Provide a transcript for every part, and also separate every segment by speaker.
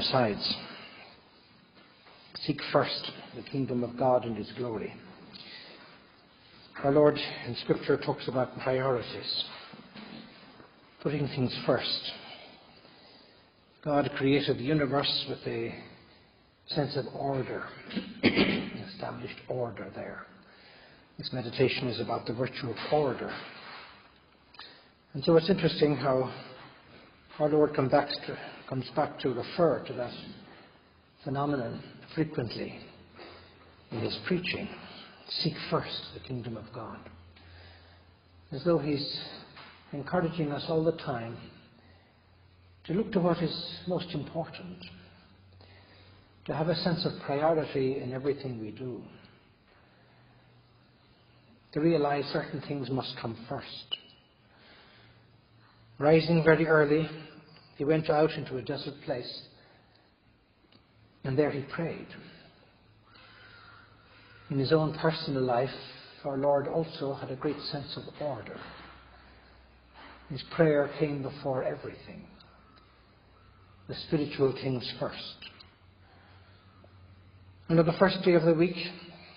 Speaker 1: Besides, seek first the kingdom of God and His glory. Our Lord in Scripture talks about priorities, putting things first. God created the universe with a sense of order, established order there. This meditation is about the virtue of order. And so it's interesting how our Lord comes back to, comes back to refer to that phenomenon frequently in his preaching. Seek first the kingdom of God. As though he's encouraging us all the time to look to what is most important, to have a sense of priority in everything we do, to realize certain things must come first. Rising very early, he went out into a desert place and there he prayed. In his own personal life, our Lord also had a great sense of order. His prayer came before everything, the spiritual things first. And on the first day of the week,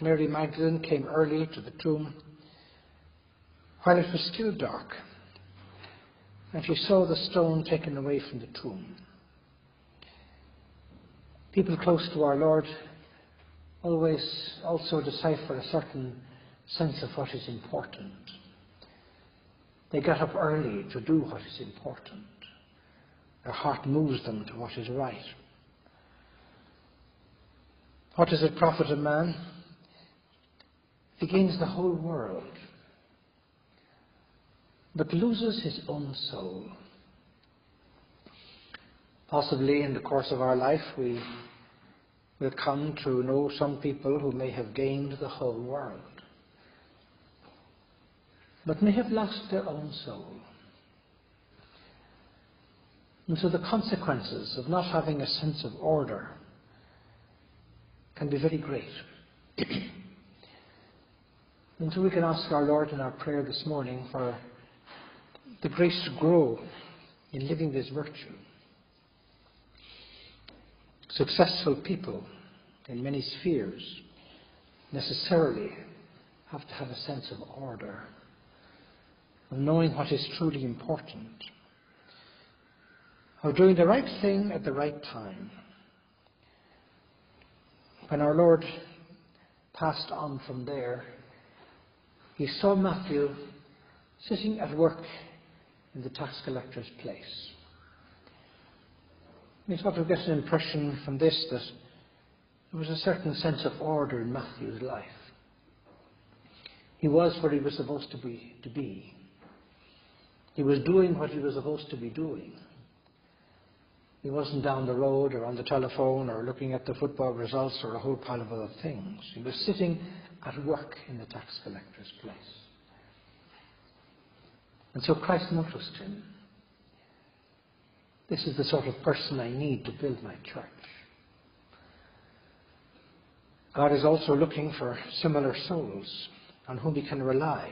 Speaker 1: Mary Magdalene came early to the tomb while it was still dark and she saw the stone taken away from the tomb. People close to our Lord always also decipher a certain sense of what is important. They get up early to do what is important. Their heart moves them to what is right. What does it profit a man? He gains the whole world but loses his own soul. Possibly in the course of our life, we will come to know some people who may have gained the whole world, but may have lost their own soul. And so the consequences of not having a sense of order can be very great. and so we can ask our Lord in our prayer this morning for the grace to grow in living this virtue. Successful people in many spheres necessarily have to have a sense of order, of knowing what is truly important, of doing the right thing at the right time. When our Lord passed on from there, he saw Matthew sitting at work in the tax collector's place. We sort of get an impression from this that there was a certain sense of order in Matthew's life. He was where he was supposed to be, to be. He was doing what he was supposed to be doing. He wasn't down the road or on the telephone or looking at the football results or a whole pile of other things. He was sitting at work in the tax collector's place. And so Christ noticed him. This is the sort of person I need to build my church. God is also looking for similar souls on whom he can rely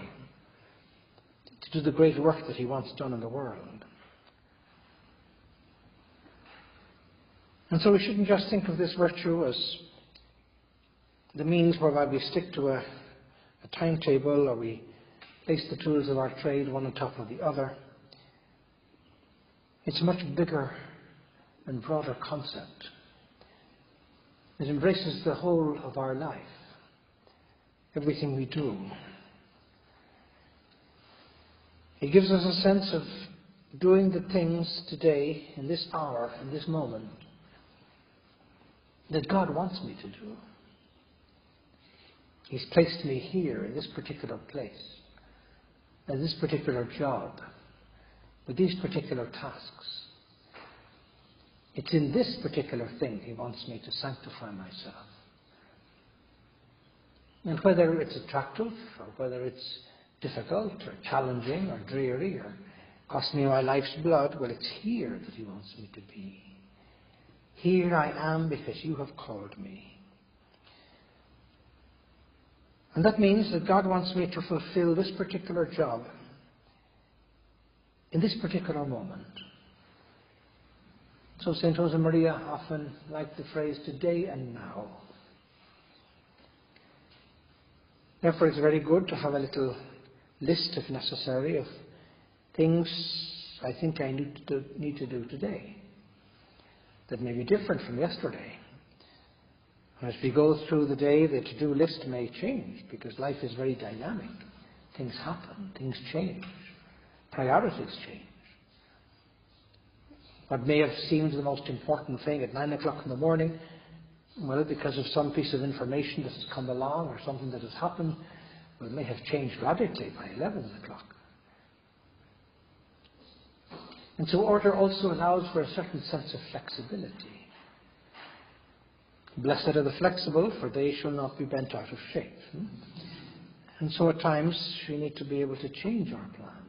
Speaker 1: to do the great work that he wants done in the world. And so we shouldn't just think of this virtue as the means whereby we stick to a, a timetable or we place the tools of our trade one on top of the other. It's a much bigger and broader concept. It embraces the whole of our life, everything we do. It gives us a sense of doing the things today, in this hour, in this moment, that God wants me to do. He's placed me here in this particular place this particular job, with these particular tasks. It's in this particular thing He wants me to sanctify myself. And whether it's attractive or whether it's difficult or challenging or dreary or cost me my life's blood, well, it's here that He wants me to be. Here I am because you have called me. And that means that God wants me to fulfill this particular job in this particular moment. So St. Josemaria often liked the phrase today and now. Therefore, it's very good to have a little list, if necessary, of things I think I need to need to do today that may be different from yesterday. As we go through the day, the to do list may change because life is very dynamic. Things happen, things change, priorities change. What may have seemed the most important thing at nine o'clock in the morning, well, because of some piece of information that has come along or something that has happened, well, it may have changed radically by 11 o'clock. And so order also allows for a certain sense of flexibility. Blessed are the flexible, for they shall not be bent out of shape. Hmm? And so at times we need to be able to change our plans.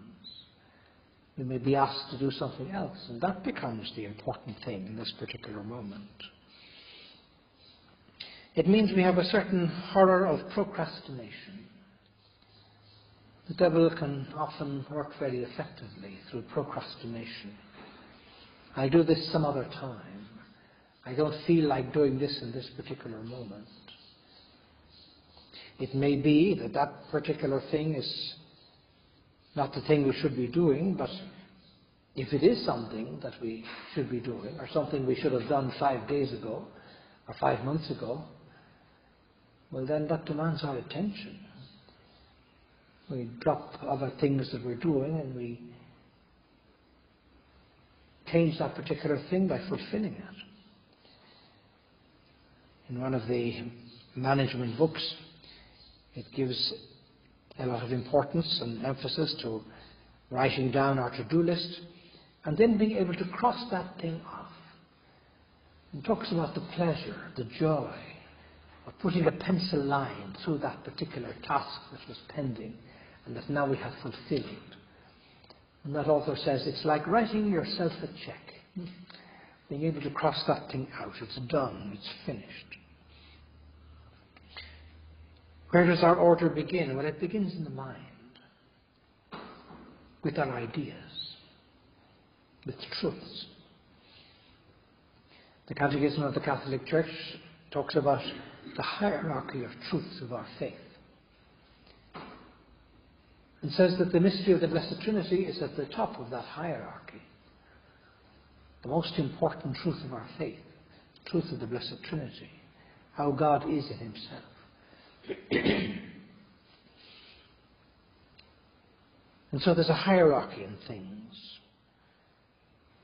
Speaker 1: We may be asked to do something else, and that becomes the important thing in this particular moment. It means we have a certain horror of procrastination. The devil can often work very effectively through procrastination. I'll do this some other time. I don't feel like doing this in this particular moment. It may be that that particular thing is not the thing we should be doing, but if it is something that we should be doing, or something we should have done five days ago, or five months ago, well, then that demands our attention. We drop other things that we're doing and we change that particular thing by fulfilling it. In one of the management books, it gives a lot of importance and emphasis to writing down our to do list and then being able to cross that thing off. It talks about the pleasure, the joy of putting a pencil line through that particular task that was pending and that now we have fulfilled. And that author says it's like writing yourself a check. Being able to cross that thing out. It's done. It's finished. Where does our order begin? Well, it begins in the mind, with our ideas, with truths. The Catechism of the Catholic Church talks about the hierarchy of truths of our faith. And says that the mystery of the Blessed Trinity is at the top of that hierarchy. The most important truth of our faith, the truth of the Blessed Trinity, how God is in Himself. and so there's a hierarchy in things.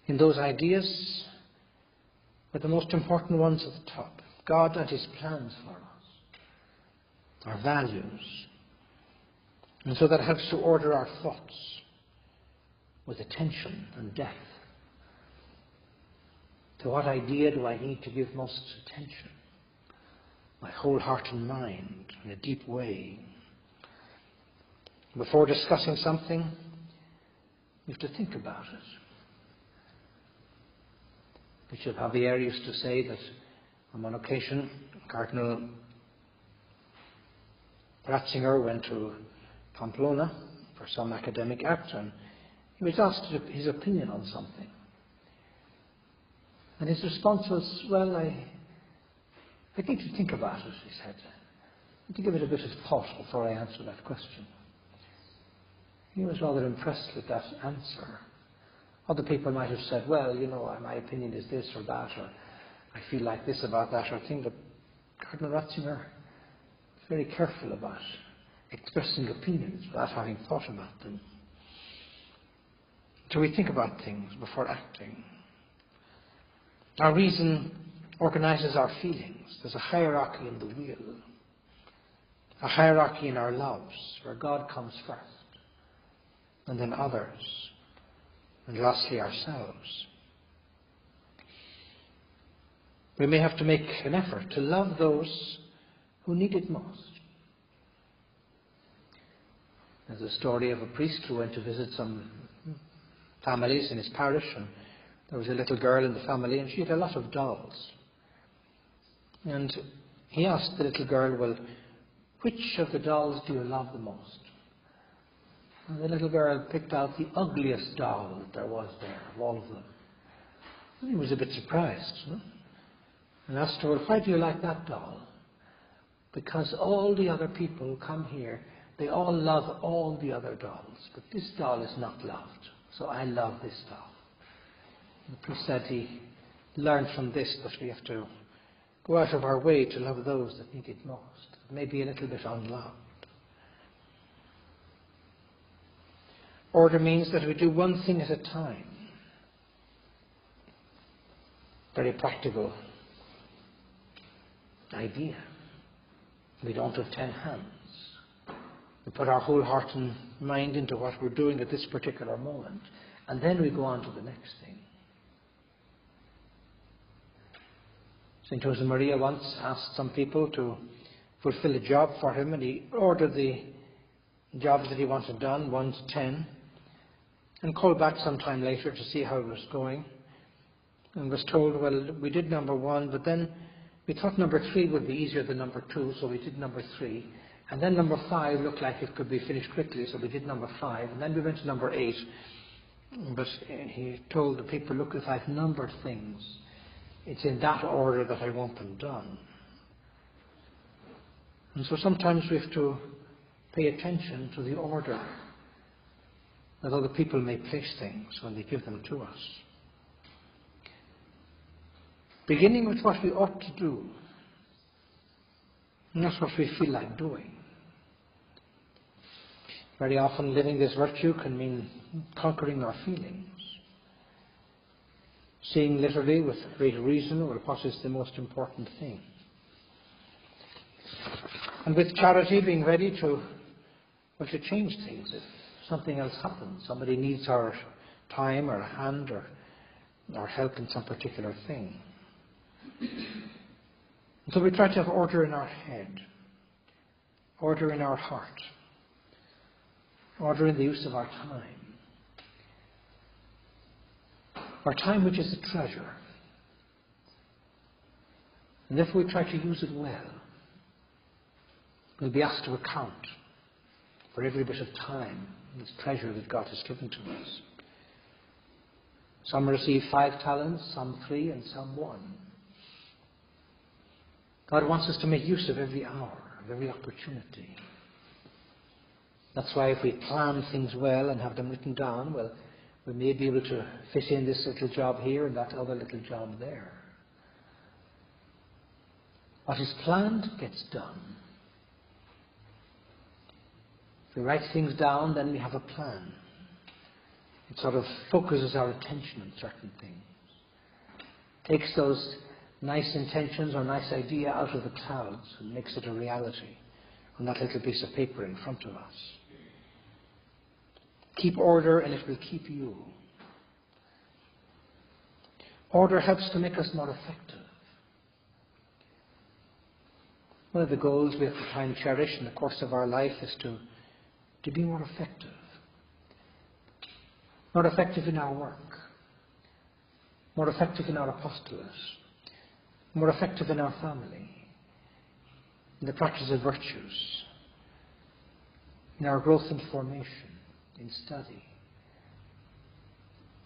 Speaker 1: In those ideas, but the most important ones at the top God and His plans for us, our values. And so that helps to order our thoughts with attention and depth. To what idea do I need to give most attention? My whole heart and mind in a deep way. Before discussing something, you have to think about it. Bishop Javier used to say that on one occasion, Cardinal Ratzinger went to Pamplona for some academic act and he was asked his opinion on something. And his response was, Well, I, I need to think about it, he said. I need to give it a bit of thought before I answer that question. He was rather impressed with that answer. Other people might have said, Well, you know, my opinion is this or that, or I feel like this about that or thing, but Cardinal Ratzinger is very careful about expressing opinions without having thought about them. So we think about things before acting. Our reason organizes our feelings. There's a hierarchy in the wheel, a hierarchy in our loves, where God comes first, and then others, and lastly ourselves. We may have to make an effort to love those who need it most. There's a story of a priest who went to visit some families in his parish, and there was a little girl in the family, and she had a lot of dolls. And he asked the little girl, Well, which of the dolls do you love the most? And the little girl picked out the ugliest doll that there was there, of all of them. And he was a bit surprised and asked her, well, Why do you like that doll? Because all the other people come here, they all love all the other dolls, but this doll is not loved, so I love this doll. The priest said he learned from this that we have to go out of our way to love those that need it most, maybe a little bit unloved. Order means that we do one thing at a time. Very practical idea. We don't have ten hands. We put our whole heart and mind into what we're doing at this particular moment, and then we go on to the next thing. St. Josemaria once asked some people to fulfill a job for him, and he ordered the jobs that he wanted done, one to ten, and called back some time later to see how it was going, and was told, well, we did number one, but then we thought number three would be easier than number two, so we did number three. And then number five looked like it could be finished quickly, so we did number five. And then we went to number eight. But he told the people, look, if I've numbered things, it's in that order that I want them done. And so sometimes we have to pay attention to the order that other people may place things when they give them to us. Beginning with what we ought to do, not what we feel like doing. Very often, living this virtue can mean conquering our feelings, seeing literally with great reason what is the most important thing. And with charity, being ready to, well, to change things if something else happens. Somebody needs our time or hand or our help in some particular thing. And so we try to have order in our head, order in our heart, order in the use of our time. Our time, which is a treasure. And if we try to use it well, we'll be asked to account for every bit of time, this treasure that God has given to us. Some receive five talents, some three, and some one. God wants us to make use of every hour, of every opportunity. That's why if we plan things well and have them written down, well, we may be able to fit in this little job here and that other little job there. What is planned gets done. If we write things down, then we have a plan. It sort of focuses our attention on certain things. Takes those nice intentions or nice idea out of the clouds and makes it a reality on that little piece of paper in front of us. Keep order and it will keep you. Order helps to make us more effective. One of the goals we have to try and cherish in the course of our life is to, to be more effective. More effective in our work. More effective in our apostolate more effective in our family, in the practice of virtues, in our growth and formation, in study,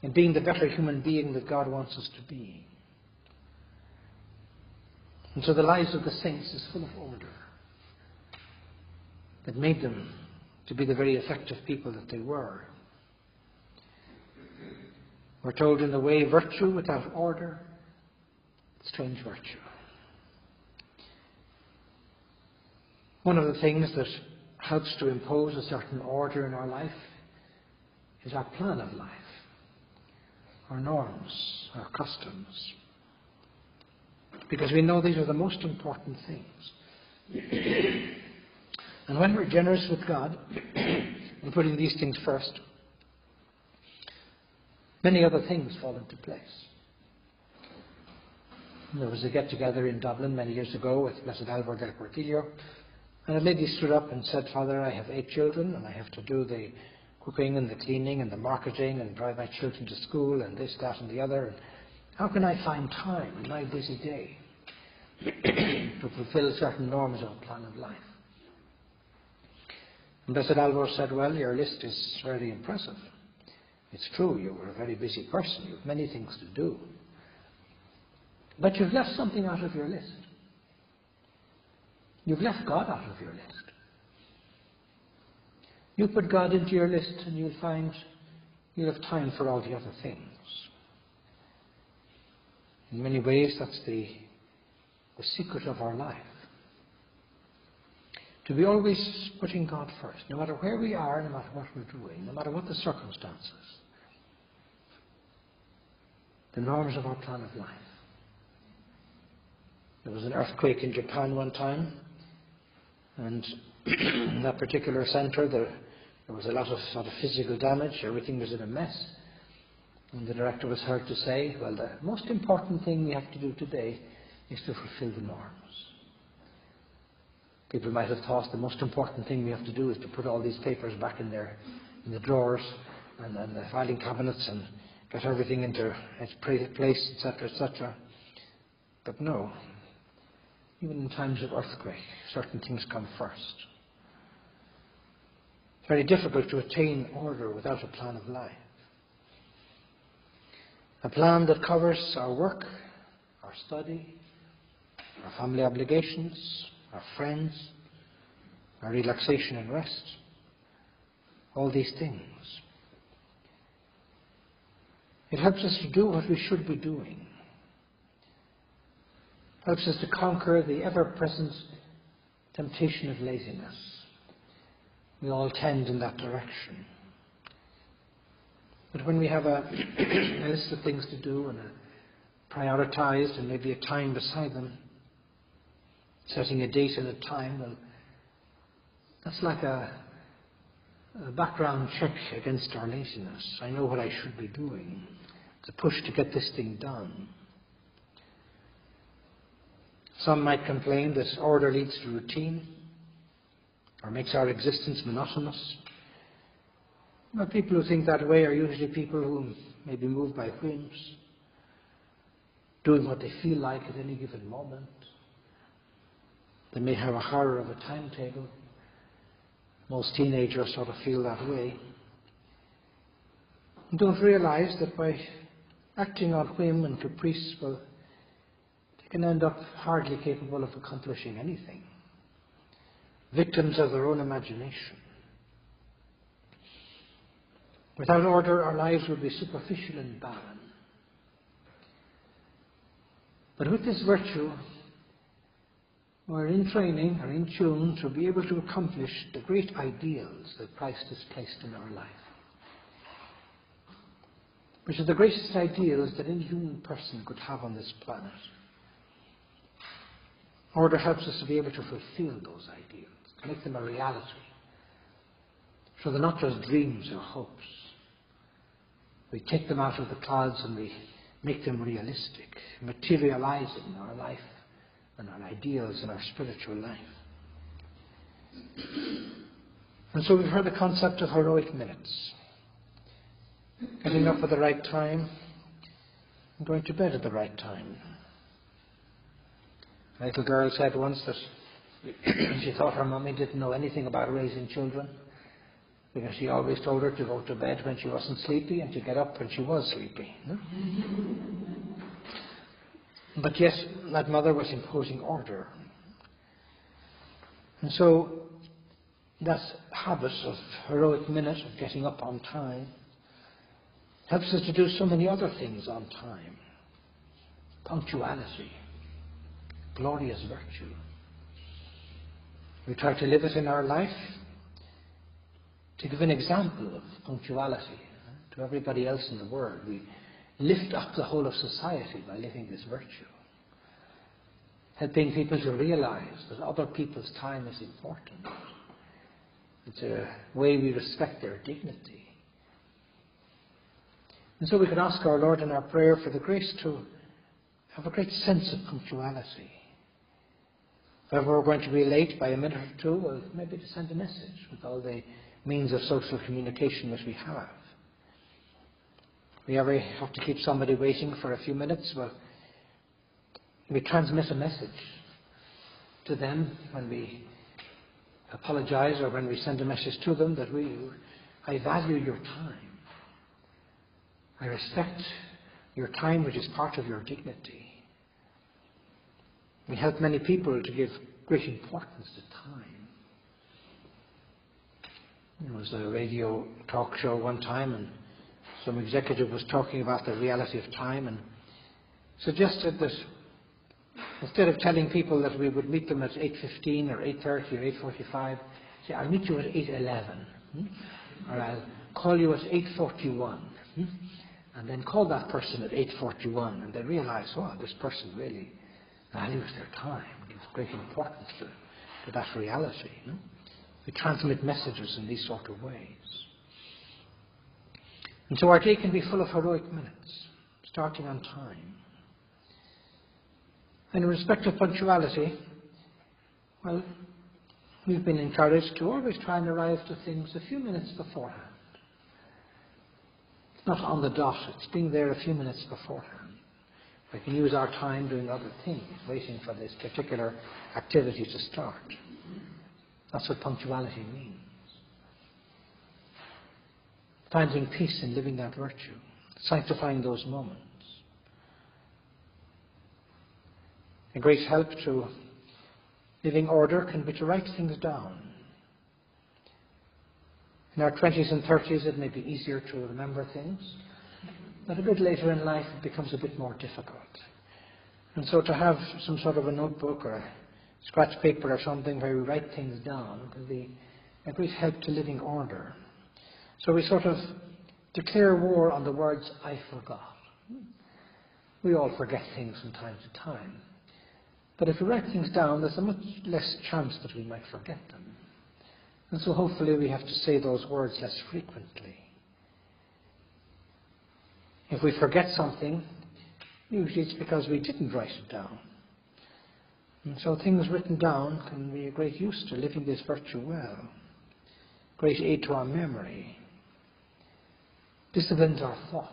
Speaker 1: in being the better human being that God wants us to be. And so the lives of the saints is full of order that made them to be the very effective people that they were. We're told in the way virtue without order strange virtue. One of the things that helps to impose a certain order in our life is our plan of life, our norms, our customs. Because we know these are the most important things. and when we're generous with God and putting these things first, many other things fall into place. There was a get together in Dublin many years ago with Blessed Alvaro del Portillo, and a lady stood up and said, Father, I have eight children, and I have to do the cooking and the cleaning and the marketing and drive my children to school and this, that, and the other. And how can I find time in my busy day to fulfill certain norms of a plan of life? And Blessed Alvaro said, Well, your list is very impressive. It's true, you are a very busy person. You have many things to do. But you've left something out of your list. You've left God out of your list. You put God into your list and you'll find you'll have time for all the other things. In many ways, that's the, the secret of our life. To be always putting God first, no matter where we are, no matter what we're doing, no matter what the circumstances, the norms of our plan of life. There was an earthquake in Japan one time, and in that particular centre there, there was a lot of sort of physical damage, everything was in a mess. And the director was heard to say, Well, the most important thing we have to do today is to fulfill the norms. People might have thought the most important thing we have to do is to put all these papers back in there, in the drawers and, and the filing cabinets and get everything into its place, etc., etc. But no. Even in times of earthquake, certain things come first. Very difficult to attain order without a plan of life. A plan that covers our work, our study, our family obligations, our friends, our relaxation and rest, all these things. It helps us to do what we should be doing. Helps us to conquer the ever present temptation of laziness. We all tend in that direction. But when we have a, a list of things to do and a prioritized and maybe a time beside them, setting a date and a time, well, that's like a, a background check against our laziness. I know what I should be doing. It's a push to get this thing done. Some might complain that order leads to routine or makes our existence monotonous. But people who think that way are usually people who may be moved by whims, doing what they feel like at any given moment. They may have a horror of a timetable. Most teenagers sort of feel that way. And don't realize that by acting on whim and caprice, well, they can end up hardly capable of accomplishing anything. Victims of their own imagination. Without order, our lives would be superficial and barren. But with this virtue, we're in training or in tune to be able to accomplish the great ideals that Christ has placed in our life, which are the greatest ideals that any human person could have on this planet. Order helps us to be able to fulfill those ideals, make them a reality. So they're not just dreams or hopes. We take them out of the clouds and we make them realistic, materializing our life and our ideals and our spiritual life. And so we've heard the concept of heroic minutes. Getting up at the right time and going to bed at the right time. A little girl said once that she thought her mummy didn't know anything about raising children because she always told her to go to bed when she wasn't sleepy and to get up when she was sleepy. But yes, that mother was imposing order. And so, that habit of heroic minute of getting up on time helps us to do so many other things on time. Punctuality, glorious virtue. We try to live it in our life to give an example of punctuality to everybody else in the world. We lift up the whole of society by living this virtue. Helping people to realize that other people's time is important. It's a way we respect their dignity. And so we can ask our Lord in our prayer for the grace to have a great sense of punctuality. If we're going to be late by a minute or two, well, maybe to send a message with all the means of social communication that we have. We ever have to keep somebody waiting for a few minutes? Well, we transmit a message to them when we apologize or when we send a message to them that we, I value your time. I respect your time, which is part of your dignity. We help many people to give great importance to time. There was a radio talk show one time, and some executive was talking about the reality of time and suggested that instead of telling people that we would meet them at 8.15 or 8.30 or 8.45, say, I'll meet you at 8.11, hmm? or I'll call you at 8.41. Hmm? And then call that person at 8.41 and they realize, oh, this person really values their time, gives great importance to, to that reality. Know? We transmit messages in these sort of ways. And so our day can be full of heroic minutes, starting on time. And in respect of punctuality, well, we've been encouraged to always try and arrive to things a few minutes beforehand. It's not on the dot, it's being there a few minutes beforehand. We can use our time doing other things, waiting for this particular activity to start. That's what punctuality means. Finding peace in living that virtue, sanctifying those moments. A great help to living order can be to write things down. In our 20s and 30s, it may be easier to remember things, but a bit later in life, it becomes a bit more difficult. And so to have some sort of a notebook or a scratch paper or something where we write things down can be a great help to living order. So we sort of declare war on the words, I forgot. We all forget things from time to time. But if we write things down, there's a much less chance that we might forget them. And so hopefully we have to say those words less frequently. If we forget something, usually it's because we didn't write it down. And so things written down can be a great use to living this virtue well, great aid to our memory, disciplines our thoughts,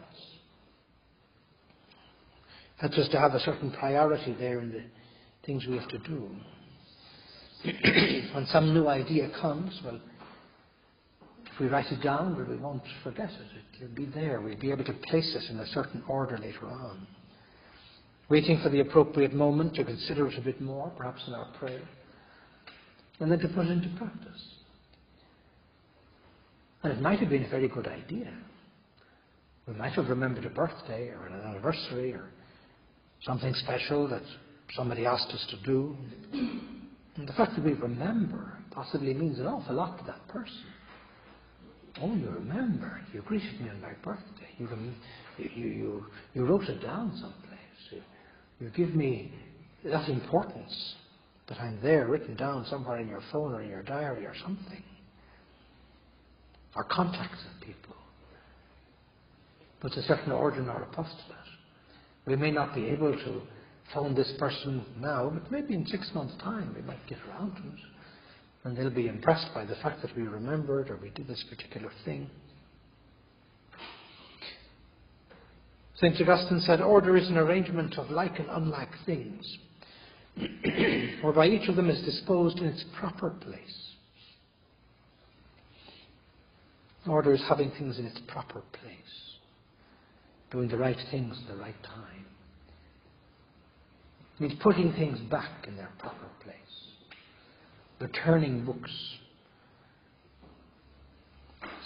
Speaker 1: helps us to have a certain priority there in the things we have to do. when some new idea comes, well, if we write it down, we won't forget it. It'll be there. We'll be able to place it in a certain order later on waiting for the appropriate moment to consider it a bit more, perhaps in our prayer, and then to put it into practice. And it might have been a very good idea. We might have remembered a birthday or an anniversary or something special that somebody asked us to do. And the fact that we remember possibly means an awful lot to that person. Oh, you remember. You greeted me on my birthday. You, rem- you, you, you wrote it down someplace. You give me that importance that I'm there written down somewhere in your phone or in your diary or something. Or contacts of people. But a certain order our apostolate. We may not be able to phone this person now, but maybe in six months' time we might get around to it. And they'll be impressed by the fact that we remembered or we did this particular thing. St. Augustine said, Order is an arrangement of like and unlike things, whereby each of them is disposed in its proper place. Order is having things in its proper place, doing the right things at the right time. It means putting things back in their proper place, returning books,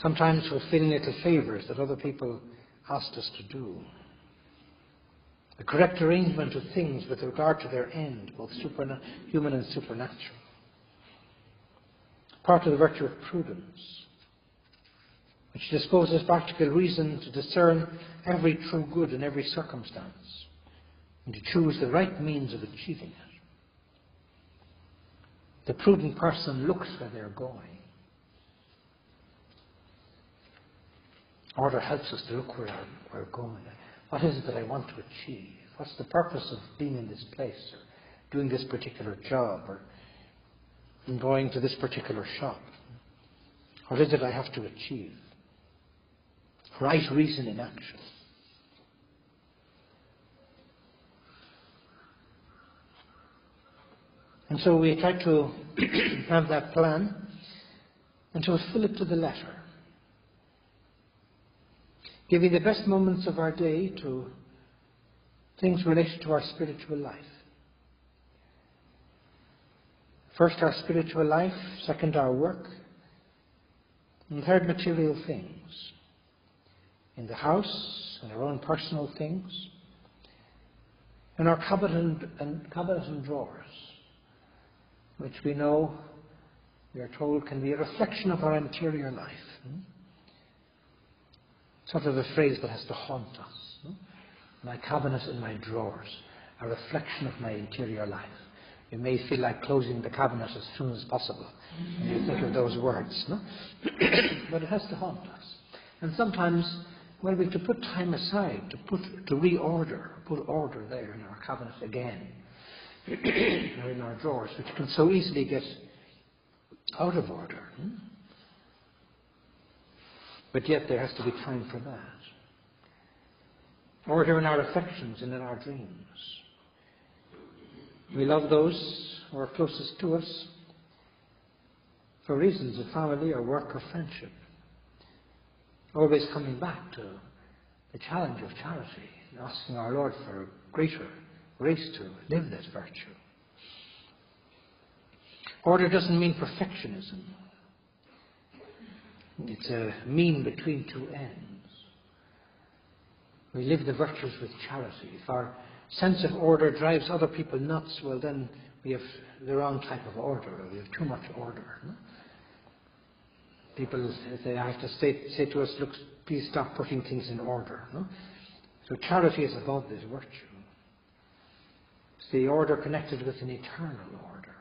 Speaker 1: sometimes fulfilling little favours that other people asked us to do the correct arrangement of things with regard to their end, both human and supernatural. Part of the virtue of prudence, which disposes practical reason to discern every true good in every circumstance and to choose the right means of achieving it. The prudent person looks where they're going. Order helps us to look where we're going. What is it that I want to achieve? What's the purpose of being in this place or doing this particular job or going to this particular shop? What is it I have to achieve? Right reason in action. And so we try to have that plan and to fill it to the letter giving the best moments of our day to things related to our spiritual life. First, our spiritual life. Second, our work. And third, material things. In the house, in our own personal things. In our cabinet and, and, and drawers, which we know, we are told, can be a reflection of our interior life. Hmm? Sort of a phrase that has to haunt us. Hmm? My cabinet and my drawers, a reflection of my interior life. You may feel like closing the cabinet as soon as possible when you think of those words. No? but it has to haunt us. And sometimes, well, we have to put time aside to put to reorder, put order there in our cabinet again, in our drawers, which can so easily get out of order. Hmm? But yet there has to be time for that. Order in our affections and in our dreams. We love those who are closest to us for reasons of family or work or friendship. Always coming back to the challenge of charity and asking our Lord for greater grace to live this virtue. Order doesn't mean perfectionism. It's a mean between two ends. We live the virtues with charity. If our sense of order drives other people nuts, well, then we have the wrong type of order, we have too much order. No? People they have to say, say to us, look, please stop putting things in order. No? So charity is above this virtue. The order connected with an eternal order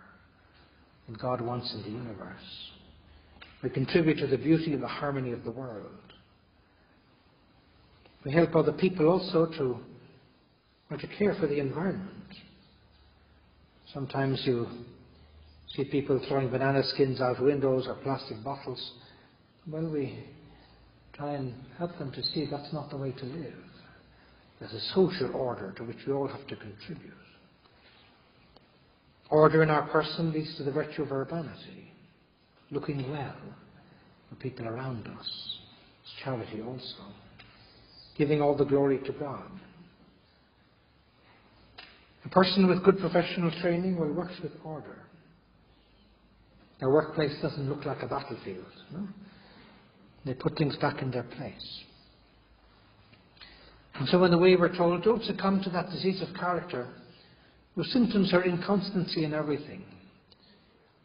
Speaker 1: that God wants in the universe. We contribute to the beauty and the harmony of the world. We help other people also to or to care for the environment. Sometimes you see people throwing banana skins out windows or plastic bottles. Well, we try and help them to see that's not the way to live. There's a social order to which we all have to contribute. Order in our person leads to the virtue of urbanity, looking well for people around us. It's charity also, giving all the glory to God. A person with good professional training will work with order. Their workplace doesn't look like a battlefield. No? They put things back in their place. And so, in the way we're told, don't succumb to that disease of character, whose symptoms are inconstancy in everything,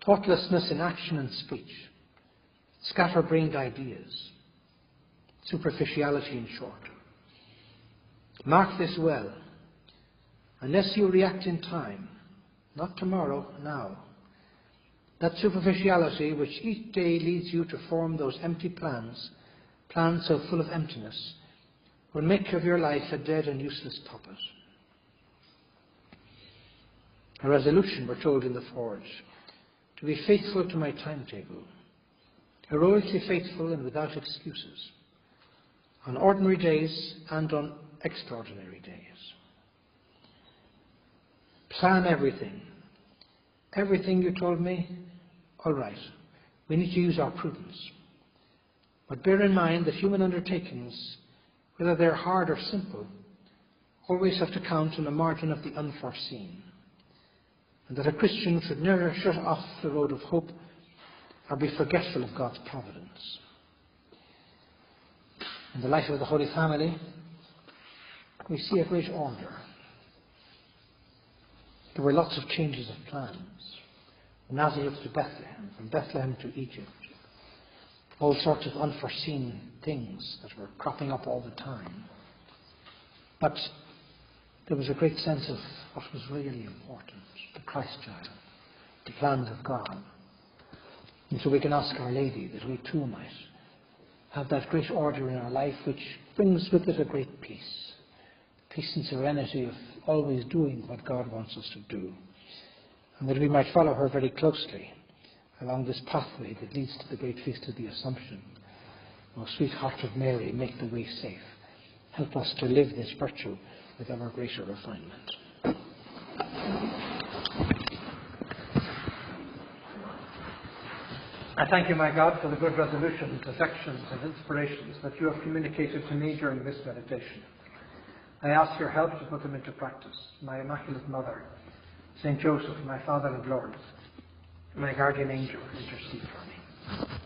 Speaker 1: thoughtlessness in action and speech, scatterbrained ideas, superficiality in short. Mark this well unless you react in time, not tomorrow, now. That superficiality which each day leads you to form those empty plans, plans so full of emptiness, will make of your life a dead and useless puppet. A resolution, we're told in the Forge, to be faithful to my timetable, heroically faithful and without excuses, on ordinary days and on extraordinary days. Plan everything. Everything you told me? All right. We need to use our prudence. But bear in mind that human undertakings, whether they're hard or simple, always have to count on the margin of the unforeseen. And that a Christian should never shut off the road of hope or be forgetful of God's providence. In the life of the Holy Family, we see a great order. There were lots of changes of plans. Nazareth to Bethlehem, from Bethlehem to Egypt. All sorts of unforeseen things that were cropping up all the time. But there was a great sense of what was really important the Christ child, the plans of God. And so we can ask Our Lady that we too might have that great order in our life which brings with it a great peace. Peace and serenity of always doing what God wants us to do. And that we might follow her very closely along this pathway that leads to the great feast of the Assumption. O sweet heart of Mary, make the way safe. Help us to live this virtue with ever greater refinement. I thank you, my God, for the good resolutions, affections, and inspirations that you have communicated to me during this meditation. I ask your help to put them into practice. My Immaculate Mother, St. Joseph, my Father and Lord, My guardian angel, intercede for me.